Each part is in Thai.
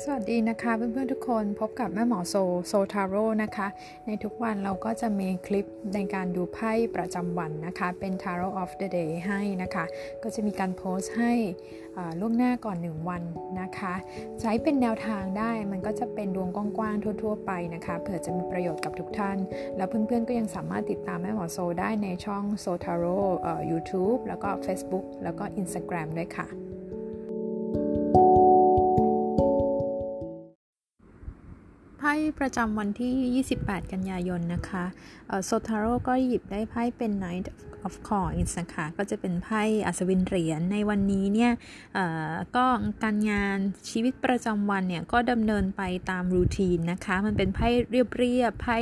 สวัสดีนะคะเพื่อนๆทุกคนพบกับแม่หมอโซโซทาโร่นะคะ ในทุกวันเราก็จะมีคลิปในการดูไพ่ประจำวันนะคะ เป็น Tarot of the Day ให้นะคะ ก็จะมีการโพสต์ให้ล่วงหน้าก่อน 1 วันนะคะ ใช้เป็นแนวทางได้มันก็จะเป็นดวงกว้างๆทั่ว ๆ ไปนะคะเผื่อจะมีประโยชน์กับทุกท่าน แล้วเพื่อนๆก็ยังสามารถติดตามแม่หมอโซได้ในช่องโซทาโร่ยูทูบแล้วก็ Facebook แล้วก็ Instagram ด้วยค่ะ ประจำวันที่ 28 กันยายนนะคะโซทาโร่ก็หยิบได้ไพ่เป็น Knight of Coins นะคะก็จะเป็นไพ่อัศวินเหรียญในวันนี้เนี่ยก็การงานชีวิตประจำวันเนี่ยก็ดำเนินไปตามรูทีนนะคะ มันเป็นไพ่เรียบๆไพ่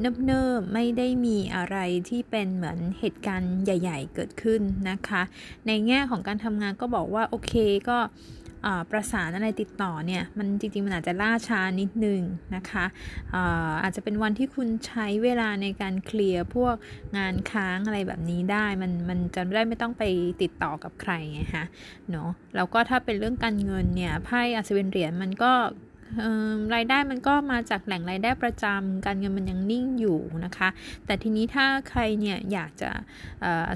เนิบๆไม่ได้มีอะไรที่เป็นเหมือนเหตุการณ์ใหญ่ ๆ เกิดขึ้นนะคะ ในแง่ของการทำงานก็บอกว่าโอเคก็ ประสานอะไรติดต่อเนี่ย มันจริงๆ มันอาจจะล่าช้านิดนึงนะคะอาอาจจะเป็นวันที่คุณใช้เวลาในการเคลียร์พวกงานค้างอะไรแบบนี้ได้ มันมันจะได้ไม่ต้องไปติดต่อกับใครไงคะเนาะแล้วก็ถ้าเป็นเรื่องการเงินเนี่ยไพ่อัศวินเหรียญมันก็ รายได้มันก็มาจากแหล่งรายได้ประจำการเงินมันยังนิ่งอยู่นะคะ แต่ทีนี้ถ้าใครเนี่ยอยากจะ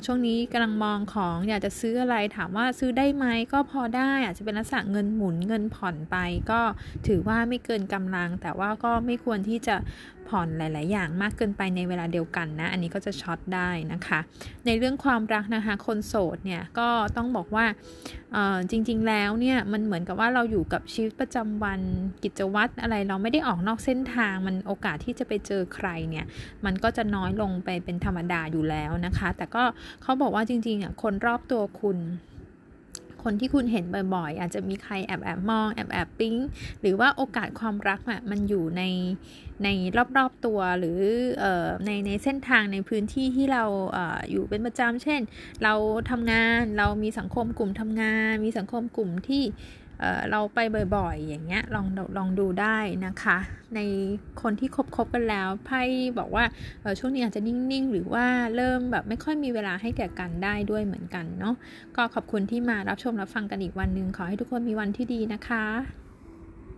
ช่วงนี้กำลังมองของอยากจะซื้ออะไรถามว่าซื้อได้ไหมก็พอได้อาจจะเป็นลักษณะเงินหมุนเงินผ่อนไป ก็ถือว่าไม่เกินกำลัง แต่ว่าก็ไม่ควรที่จะ ผ่อนหลาย ๆ อย่างมากเกินไปในเวลาเดียวกันนะ อันนี้ก็จะช็อตได้นะคะ ในเรื่องความรักนะคะ คนโสดเนี่ยก็ต้องบอกว่าจริง ๆ แล้วเนี่ยมันเหมือนกับว่าเราอยู่กับชีวิตประจำวันกิจวัตรอะไรเราไม่ได้ออกนอกเส้นทาง มันโอกาสที่จะไปเจอใครเนี่ยมันก็จะน้อยลงไปเป็นธรรมดาอยู่แล้วนะคะ แต่ก็เขาบอกว่าจริงๆอะคนรอบตัวคุณ คนที่คุณเห็นบ่อยๆ อาจจะมีใครแอบแอบมองแอบแอบปิ๊ง หรือว่าโอกาสความรักอะมันอยู่ในในรอบๆตัวหรืออในในเส้นทางในพื้นที่ที่เราออยู่เป็นประจำเช่น เราทำงานเรามีสังคมกลุ่มทำงาน มีสังคมกลุ่มที่ เราไปบ่อยๆ อย่างเงี้ยลองลองดูได้นะคะ ในคนที่คบคบกันแล้วไพ่บอกว่าช่วงนี้อาจจะนิ่งๆ หรือว่าเริ่มแบบไม่ค่อยมีเวลาให้แก่กันได้ด้วยเหมือนกันเนาะก็ขอบคุณที่มารับชมรับฟังกันอีกวันหนึ่งขอให้ทุกคนมีวันที่ดีนะคะ